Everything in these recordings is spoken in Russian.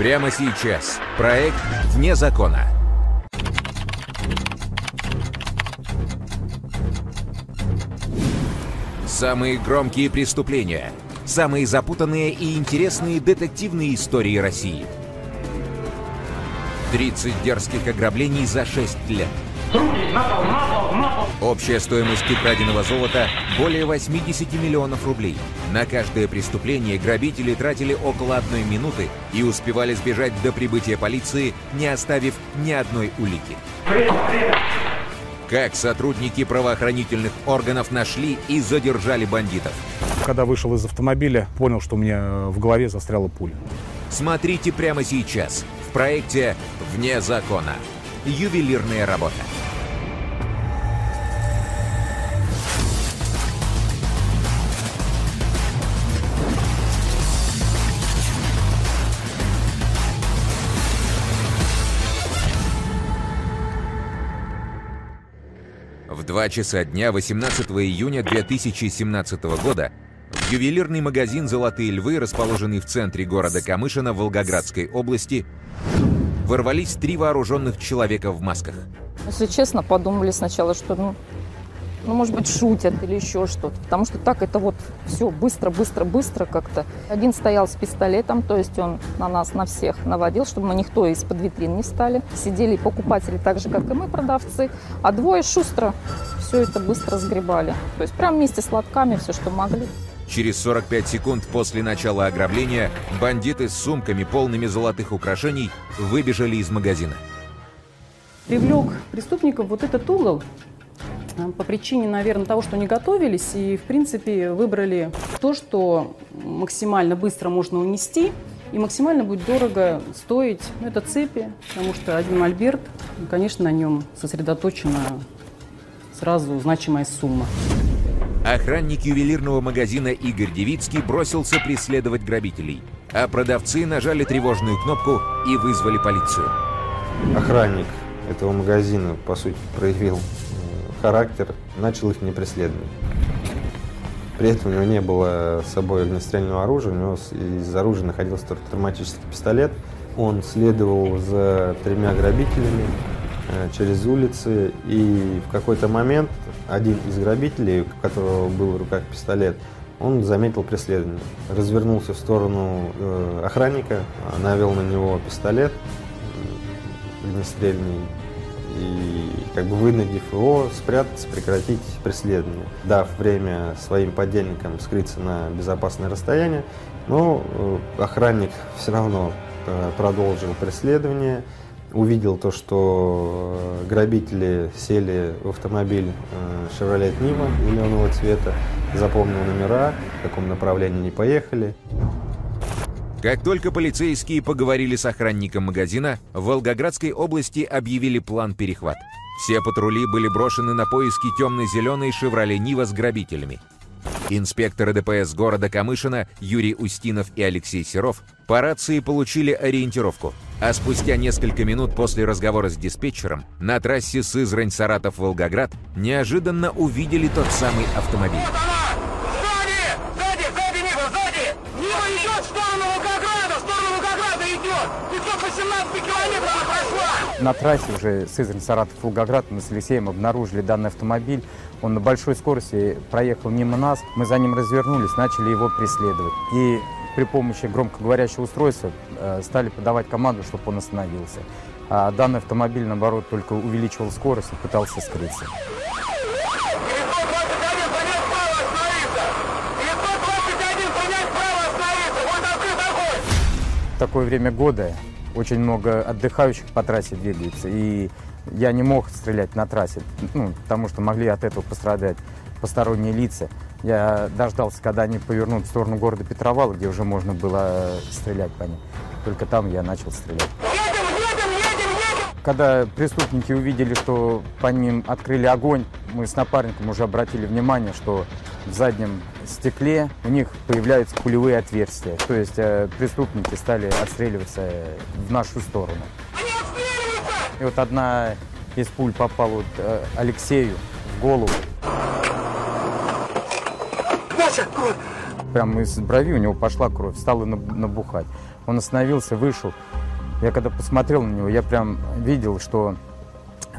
Прямо сейчас. Проект «Вне закона». Самые громкие преступления. Самые запутанные и интересные детективные истории России. 30 дерзких ограблений за 6 лет. Общая стоимость украденного золота – более 80 миллионов рублей. На каждое преступление грабители тратили около одной минуты и успевали сбежать до прибытия полиции, не оставив ни одной улики. Как сотрудники правоохранительных органов нашли и задержали бандитов? Когда вышел из автомобиля, понял, что у меня в голове застряла пуля. Смотрите прямо сейчас в проекте «Вне закона». Ювелирная работа. 2 часа дня 18 июня 2017 года в ювелирный магазин «Золотые львы», расположенный в центре города Камышино Волгоградской области, ворвались три вооруженных человека в масках. Если честно, подумали сначала, что, ну, ну, может быть, шутят или еще что-то. Потому что так это вот все быстро, быстро, быстро как-то. Один стоял с пистолетом, то есть он на нас, на всех наводил, чтобы мы никто из-под витрин не встали. Сидели покупатели так же, как и мы, продавцы. А двое шустро все это быстро сгребали. То есть прям вместе с лотками все, что могли. Через 45 секунд после начала ограбления бандиты с сумками, полными золотых украшений, выбежали из магазина. Привлек преступников вот этот угол по причине, наверное, того, что не готовились и, в принципе, выбрали то, что максимально быстро можно унести и максимально будет дорого стоить. Ну, это цепи, потому что один мольберт, ну, конечно, на нем сосредоточена сразу значимая сумма. Охранник ювелирного магазина Игорь Девицкий бросился преследовать грабителей, а продавцы нажали тревожную кнопку и вызвали полицию. Охранник этого магазина, по сути, проявил характер, начал их не преследовать. При этом у него не было с собой огнестрельного оружия, у него из оружия находился только травматический пистолет. Он следовал за тремя грабителями э, через улицы, и в какой-то момент один из грабителей, у которого был в руках пистолет, он заметил преследование. Развернулся в сторону э, охранника, навел на него пистолет огнестрельный и как бы вынудив его спрятаться, прекратить преследование, дав время своим подельникам скрыться на безопасное расстояние, но э, охранник все равно э, продолжил преследование, увидел то, что э, грабители сели в автомобиль Chevrolet Niva зеленого цвета, запомнил номера, в каком направлении они поехали. Как только полицейские поговорили с охранником магазина, в Волгоградской области объявили план перехват. Все патрули были брошены на поиски темно-зеленой «Шевроле Нива» с грабителями. Инспекторы ДПС города Камышина Юрий Устинов и Алексей Серов по рации получили ориентировку, а спустя несколько минут после разговора с диспетчером на трассе Сызрань-Саратов-Волгоград неожиданно увидели тот самый автомобиль. На трассе уже Сызрань-Саратов-Волгоград мы с Алексеем обнаружили данный автомобиль. Он на большой скорости проехал мимо нас. Мы за ним развернулись, начали его преследовать. И при помощи громкоговорящего устройства э, стали подавать команду, чтобы он остановился. А данный автомобиль, наоборот, только увеличивал скорость и пытался скрыться. такое время года очень много отдыхающих по трассе двигается, и я не мог стрелять на трассе, ну, потому что могли от этого пострадать посторонние лица. Я дождался, когда они повернут в сторону города Петровала, где уже можно было стрелять по ним. Только там я начал стрелять. Когда преступники увидели, что по ним открыли огонь, мы с напарником уже обратили внимание, что в заднем стекле у них появляются пулевые отверстия. То есть э, преступники стали отстреливаться в нашу сторону. И вот одна из пуль попала вот, э, Алексею в голову. прямо из брови у него пошла кровь, стала набухать. Он остановился, вышел. Я когда посмотрел на него, я прям видел, что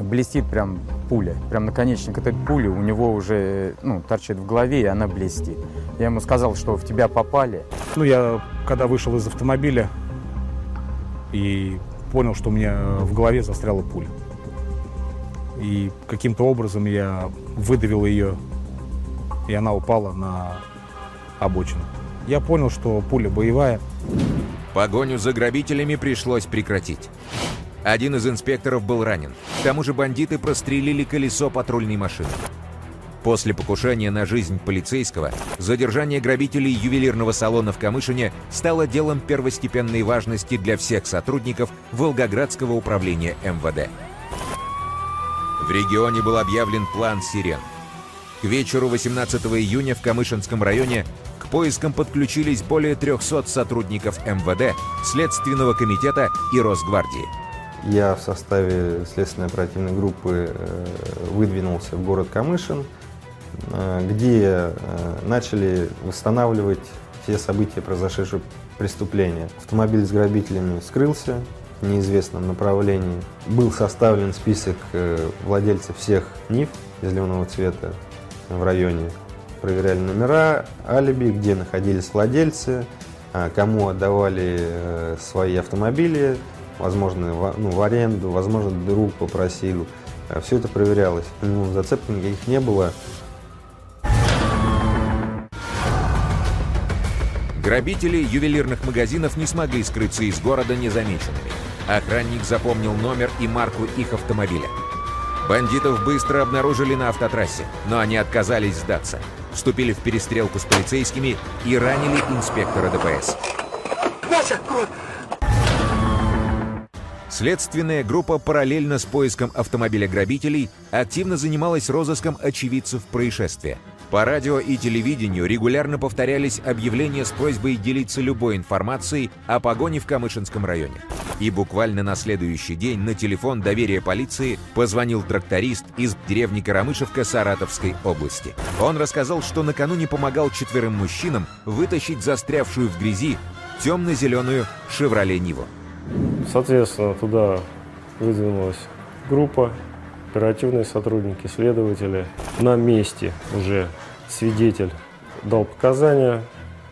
блестит прям пуля. Прям наконечник этой пули у него уже ну, торчит в голове, и она блестит. Я ему сказал, что в тебя попали. Ну, я когда вышел из автомобиля и понял, что у меня в голове застряла пуля. И каким-то образом я выдавил ее, и она упала на обочину. Я понял, что пуля боевая. Погоню за грабителями пришлось прекратить. Один из инспекторов был ранен. К тому же бандиты прострелили колесо патрульной машины. После покушения на жизнь полицейского, задержание грабителей ювелирного салона в Камышине стало делом первостепенной важности для всех сотрудников Волгоградского управления МВД. В регионе был объявлен план «Сирен». К вечеру 18 июня в Камышинском районе к поискам подключились более 300 сотрудников МВД, Следственного комитета и Росгвардии. Я в составе следственной оперативной группы э, выдвинулся в город Камышин, э, где э, начали восстанавливать все события, произошедшие преступления. Автомобиль с грабителями скрылся в неизвестном направлении. Был составлен список владельцев всех НИФ зеленого цвета в районе. Проверяли номера, алиби, где находились владельцы, кому отдавали свои автомобили, возможно, ну, в аренду, возможно, друг попросил. Э, Все это проверялось. Ну, зацепок никаких не было. Грабители ювелирных магазинов не смогли скрыться из города незамеченными. Охранник запомнил номер и марку их автомобиля. Бандитов быстро обнаружили на автотрассе, но они отказались сдаться. Вступили в перестрелку с полицейскими и ранили инспектора ДПС. Вася, Следственная группа параллельно с поиском автомобиля грабителей активно занималась розыском очевидцев происшествия. По радио и телевидению регулярно повторялись объявления с просьбой делиться любой информацией о погоне в Камышинском районе. И буквально на следующий день на телефон доверия полиции позвонил тракторист из деревни Карамышевка Саратовской области. Он рассказал, что накануне помогал четверым мужчинам вытащить застрявшую в грязи темно-зеленую «Шевроле Ниву». Соответственно, туда выдвинулась группа, оперативные сотрудники, следователи. На месте уже свидетель дал показания,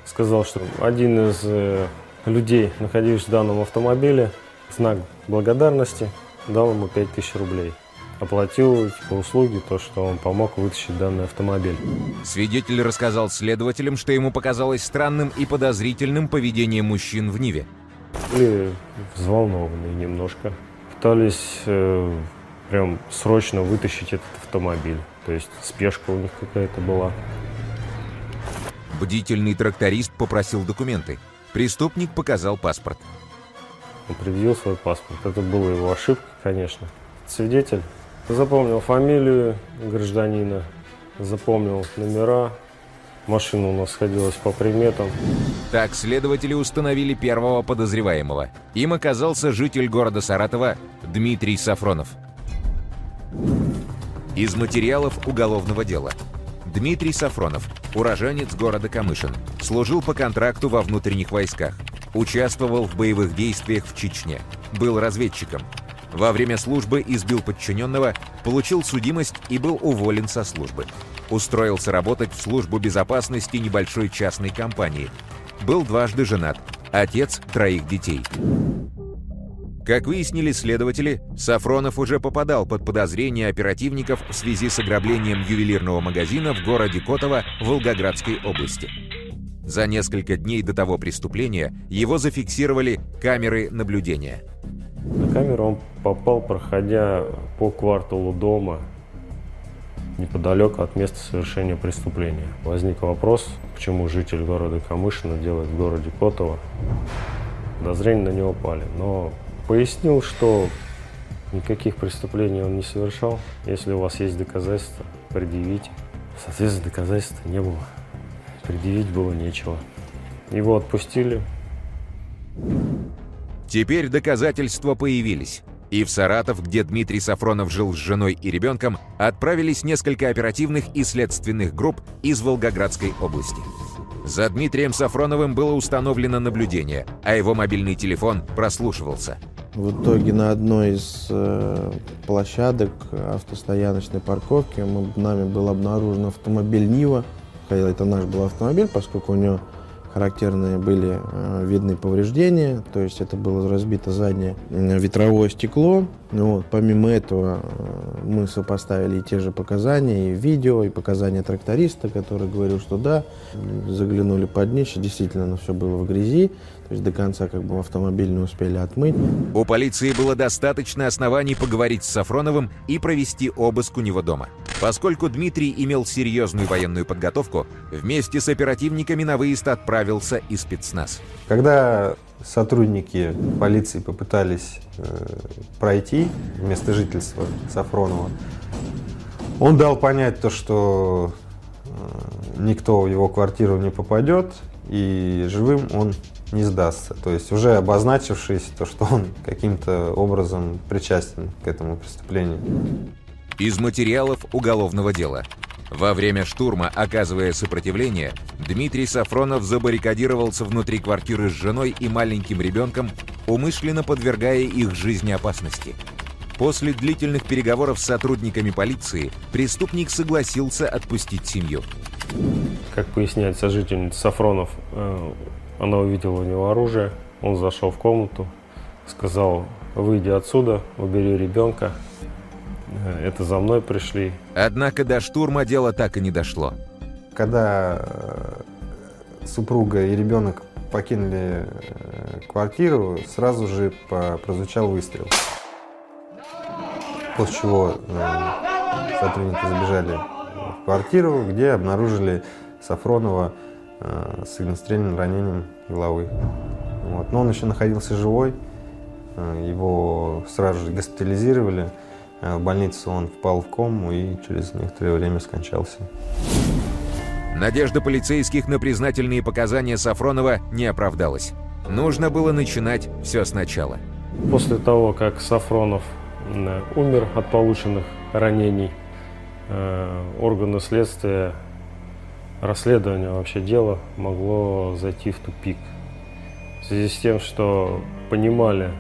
сказал, что один из э, людей, находившихся в данном автомобиле, знак благодарности дал ему 5000 рублей. Оплатил типа, услуги, то, что он помог вытащить данный автомобиль. Свидетель рассказал следователям, что ему показалось странным и подозрительным поведение мужчин в Ниве. Были взволнованы немножко. Пытались э, прям срочно вытащить этот автомобиль. То есть спешка у них какая-то была. Бдительный тракторист попросил документы. Преступник показал паспорт. Он предъявил свой паспорт. Это была его ошибка, конечно. Свидетель запомнил фамилию гражданина, запомнил номера, Машина у нас сходилась по приметам. Так следователи установили первого подозреваемого. Им оказался житель города Саратова Дмитрий Сафронов. Из материалов уголовного дела. Дмитрий Сафронов, уроженец города Камышин, служил по контракту во внутренних войсках, участвовал в боевых действиях в Чечне, был разведчиком. Во время службы избил подчиненного, получил судимость и был уволен со службы. Устроился работать в службу безопасности небольшой частной компании. Был дважды женат. Отец троих детей. Как выяснили следователи, Сафронов уже попадал под подозрение оперативников в связи с ограблением ювелирного магазина в городе Котово Волгоградской области. За несколько дней до того преступления его зафиксировали камеры наблюдения. На камеру он попал, проходя по кварталу дома неподалеку от места совершения преступления. Возник вопрос, почему житель города Камышина делает в городе Котово. Подозрения на него пали. Но пояснил, что никаких преступлений он не совершал. Если у вас есть доказательства, предъявите. Соответственно, доказательств не было. Предъявить было нечего. Его отпустили. Теперь доказательства появились. И в Саратов, где Дмитрий Сафронов жил с женой и ребенком, отправились несколько оперативных и следственных групп из Волгоградской области. За Дмитрием Сафроновым было установлено наблюдение, а его мобильный телефон прослушивался. В итоге на одной из э, площадок автостояночной парковки мы, нами был обнаружен автомобиль Нива. Это наш был автомобиль, поскольку у него характерные были э, видны повреждения, то есть это было разбито заднее э, ветровое стекло. Ну вот. Помимо этого э, мы сопоставили и те же показания, и видео, и показания тракториста, который говорил, что да, заглянули под днище, действительно оно все было в грязи, то есть до конца как бы автомобиль не успели отмыть. У полиции было достаточно оснований поговорить с Сафроновым и провести обыск у него дома. Поскольку Дмитрий имел серьезную военную подготовку, вместе с оперативниками на выезд отправился и спецназ. Когда сотрудники полиции попытались э, пройти место жительства Сафронова, он дал понять то, что э, никто в его квартиру не попадет, и живым он не сдастся. То есть уже обозначившись то, что он каким-то образом причастен к этому преступлению. Из материалов уголовного дела. Во время штурма, оказывая сопротивление, Дмитрий Сафронов забаррикадировался внутри квартиры с женой и маленьким ребенком, умышленно подвергая их жизни опасности. После длительных переговоров с сотрудниками полиции преступник согласился отпустить семью. Как поясняет сожительница Сафронов, э, она увидела у него оружие, он зашел в комнату, сказал, выйди отсюда, убери ребенка. Э, это за мной пришли. Однако до штурма дело так и не дошло. Когда э, супруга и ребенок покинули э, квартиру, сразу же прозвучал выстрел. После чего сотрудники забежали в квартиру, где обнаружили Сафронова Э, с огнестрельным ранением головы. Вот. Но он еще находился живой, э, его сразу же госпитализировали. Э, в больницу он впал в кому и через некоторое время скончался. Надежда полицейских на признательные показания Сафронова не оправдалась. Нужно было начинать все сначала. После того, как Сафронов умер от полученных ранений, органы следствия расследование вообще дела могло зайти в тупик. В связи с тем, что понимали,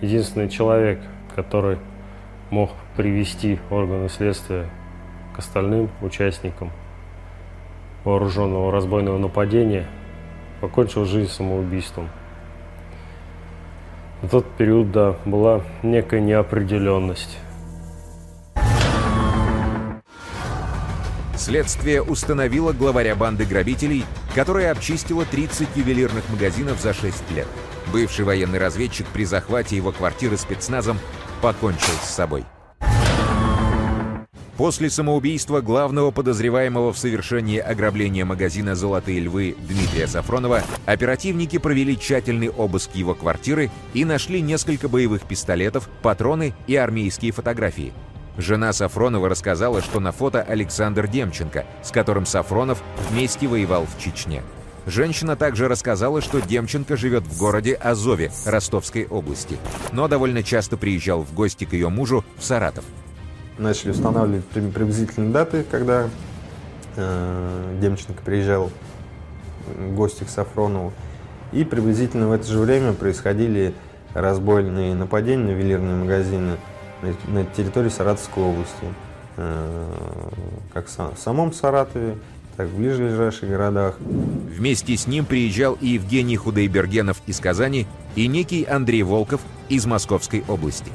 единственный человек, который мог привести органы следствия к остальным участникам вооруженного разбойного нападения, покончил жизнь самоубийством. В тот период, да, была некая неопределенность. Следствие установило главаря банды грабителей, которая обчистила 30 ювелирных магазинов за 6 лет. Бывший военный разведчик при захвате его квартиры спецназом покончил с собой. После самоубийства главного подозреваемого в совершении ограбления магазина «Золотые львы» Дмитрия Сафронова оперативники провели тщательный обыск его квартиры и нашли несколько боевых пистолетов, патроны и армейские фотографии. Жена Сафронова рассказала, что на фото Александр Демченко, с которым Сафронов вместе воевал в Чечне. Женщина также рассказала, что Демченко живет в городе Азове Ростовской области, но довольно часто приезжал в гости к ее мужу в Саратов. Начали устанавливать приблизительные даты, когда э, Демченко приезжал в гости к Сафронову. И приблизительно в это же время происходили разбойные нападения на ювелирные магазины – на территории Саратовской области, э, как в самом Саратове, так в ближайших городах. Вместе с ним приезжал и Евгений Худайбергенов из Казани, и некий Андрей Волков из Московской области.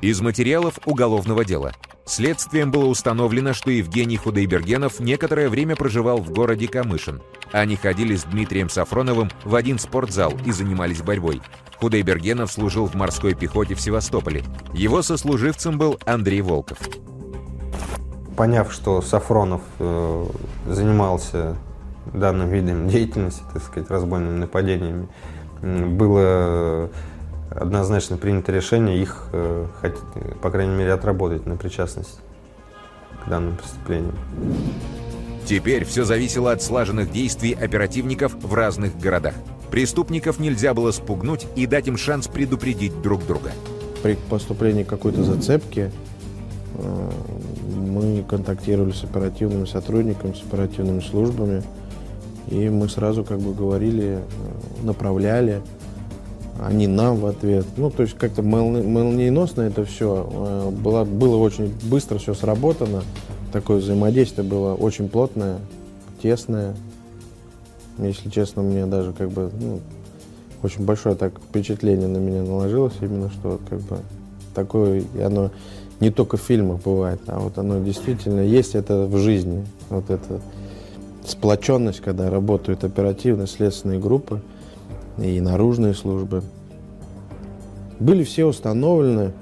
Из материалов уголовного дела. Следствием было установлено, что Евгений Худайбергенов некоторое время проживал в городе Камышин. Они ходили с Дмитрием Сафроновым в один спортзал и занимались борьбой. Худайбергенов служил в морской пехоте в Севастополе. Его сослуживцем был Андрей Волков. Поняв, что Сафронов э, занимался данным видом деятельности, так сказать, разбойными нападениями, было однозначно принято решение их, э, по крайней мере, отработать на причастность к данным преступлениям. Теперь все зависело от слаженных действий оперативников в разных городах. Преступников нельзя было спугнуть и дать им шанс предупредить друг друга. При поступлении какой-то зацепки э, мы контактировали с оперативными сотрудниками, с оперативными службами. И мы сразу как бы говорили, направляли, они нам в ответ. Ну, то есть как-то молниеносно это все. Было, было очень быстро все сработано. Такое взаимодействие было очень плотное, тесное. Если честно, мне даже как бы ну, очень большое так впечатление на меня наложилось, именно что как бы такое, оно не только в фильмах бывает, а вот оно действительно есть это в жизни. Вот эта сплоченность, когда работают оперативно-следственные группы и наружные службы. Были все установлены.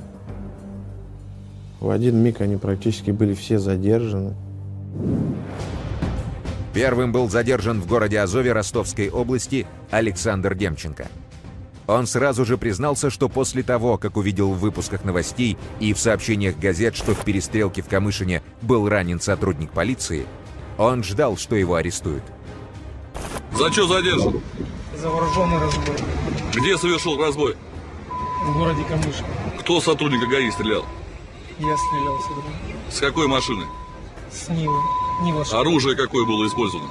В один миг они практически были все задержаны. Первым был задержан в городе Азове Ростовской области Александр Демченко. Он сразу же признался, что после того, как увидел в выпусках новостей и в сообщениях газет, что в перестрелке в Камышине был ранен сотрудник полиции, он ждал, что его арестуют. За что задержан? За вооруженный разбой. Где совершил разбой? В городе Камышин. Кто сотрудника ГАИ стрелял? Я стрелял сюда. С какой машины? С Нивы. Нива Оружие какое было использовано?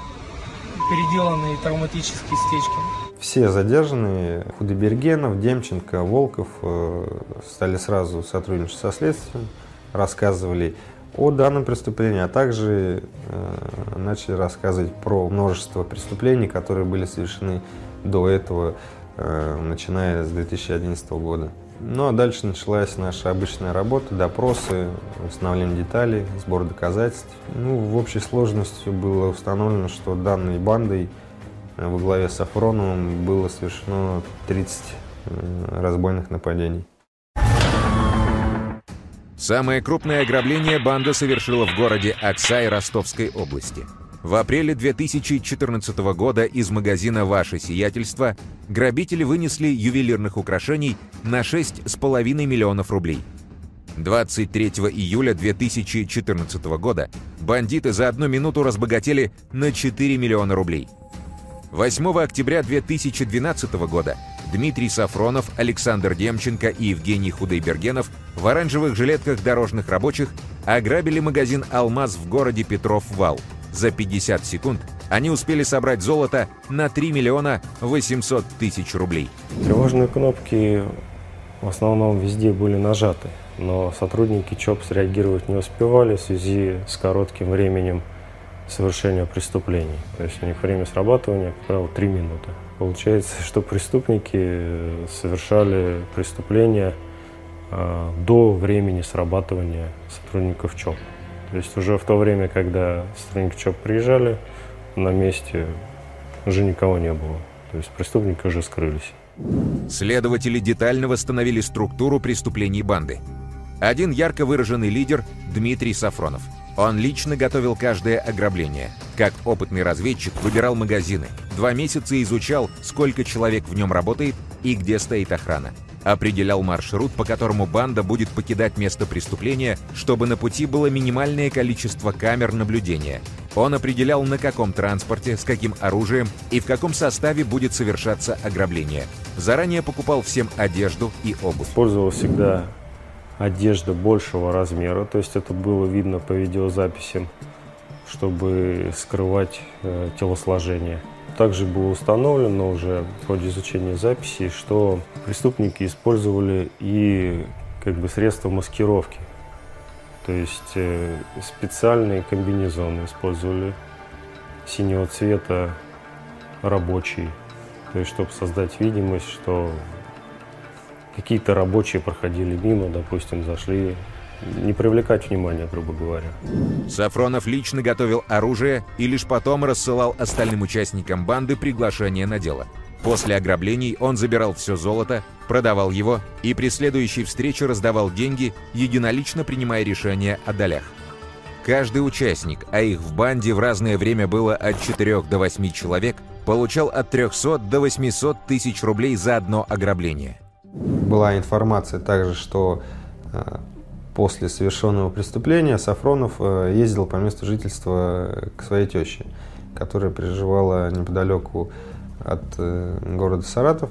Переделанные травматические стечки. Все задержанные, Худобергенов, Демченко, Волков, э, стали сразу сотрудничать со следствием, рассказывали о данном преступлении, а также э, начали рассказывать про множество преступлений, которые были совершены до этого, э, начиная с 2011 года. Ну а дальше началась наша обычная работа, допросы, установление деталей, сбор доказательств. Ну, в общей сложности было установлено, что данной бандой во главе с Сафроновым было совершено 30 э, разбойных нападений. Самое крупное ограбление банда совершила в городе Аксай Ростовской области – в апреле 2014 года из магазина «Ваше сиятельство» грабители вынесли ювелирных украшений на 6,5 миллионов рублей. 23 июля 2014 года бандиты за одну минуту разбогатели на 4 миллиона рублей. 8 октября 2012 года Дмитрий Сафронов, Александр Демченко и Евгений Худайбергенов в оранжевых жилетках дорожных рабочих ограбили магазин «Алмаз» в городе Петров-Вал – за 50 секунд они успели собрать золото на 3 миллиона 800 тысяч рублей. Тревожные кнопки в основном везде были нажаты, но сотрудники ЧОП среагировать не успевали в связи с коротким временем совершения преступлений. То есть у них время срабатывания, как правило, 3 минуты. Получается, что преступники совершали преступления э, до времени срабатывания сотрудников ЧОП. То есть уже в то время, когда сотрудники ЧОП приезжали, на месте уже никого не было. То есть преступники уже скрылись. Следователи детально восстановили структуру преступлений банды. Один ярко выраженный лидер – Дмитрий Сафронов. Он лично готовил каждое ограбление. Как опытный разведчик выбирал магазины. Два месяца изучал, сколько человек в нем работает и где стоит охрана определял маршрут, по которому банда будет покидать место преступления, чтобы на пути было минимальное количество камер наблюдения. Он определял, на каком транспорте, с каким оружием и в каком составе будет совершаться ограбление. Заранее покупал всем одежду и обувь. Использовал всегда одежда большего размера, то есть это было видно по видеозаписям, чтобы скрывать э, телосложение. Также было установлено уже в ходе изучения записей, что преступники использовали и как бы средства маскировки. То есть э, специальные комбинезоны использовали синего цвета рабочие. То есть чтобы создать видимость, что какие-то рабочие проходили мимо, допустим, зашли не привлекать внимания, грубо говоря. Сафронов лично готовил оружие и лишь потом рассылал остальным участникам банды приглашение на дело. После ограблений он забирал все золото, продавал его и при следующей встрече раздавал деньги, единолично принимая решения о долях. Каждый участник, а их в банде в разное время было от 4 до 8 человек, получал от 300 до 800 тысяч рублей за одно ограбление. Была информация также, что э, после совершенного преступления Сафронов э, ездил по месту жительства к своей теще, которая проживала неподалеку от э, города Саратов.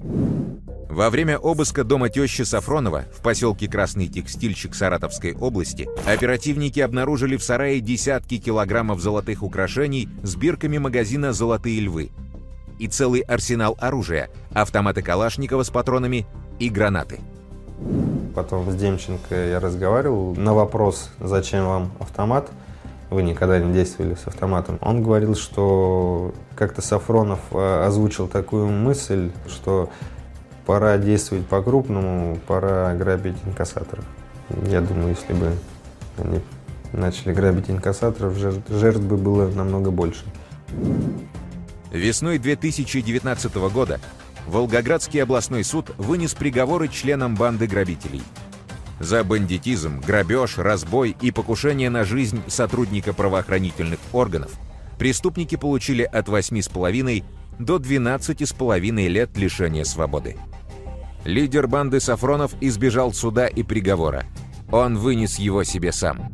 Во время обыска дома тещи Сафронова в поселке Красный Текстильщик Саратовской области оперативники обнаружили в сарае десятки килограммов золотых украшений с бирками магазина «Золотые львы» и целый арсенал оружия, автоматы Калашникова с патронами и гранаты. Потом с Демченко я разговаривал на вопрос, зачем вам автомат, вы никогда не действовали с автоматом. Он говорил, что как-то Сафронов э, озвучил такую мысль, что пора действовать по-крупному, пора грабить инкассаторов. Я думаю, если бы они начали грабить инкассаторов, жертв, жертв бы было намного больше. Весной 2019 года Волгоградский областной суд вынес приговоры членам банды грабителей. За бандитизм, грабеж, разбой и покушение на жизнь сотрудника правоохранительных органов преступники получили от 8,5 до 12,5 лет лишения свободы. Лидер банды Сафронов избежал суда и приговора. Он вынес его себе сам.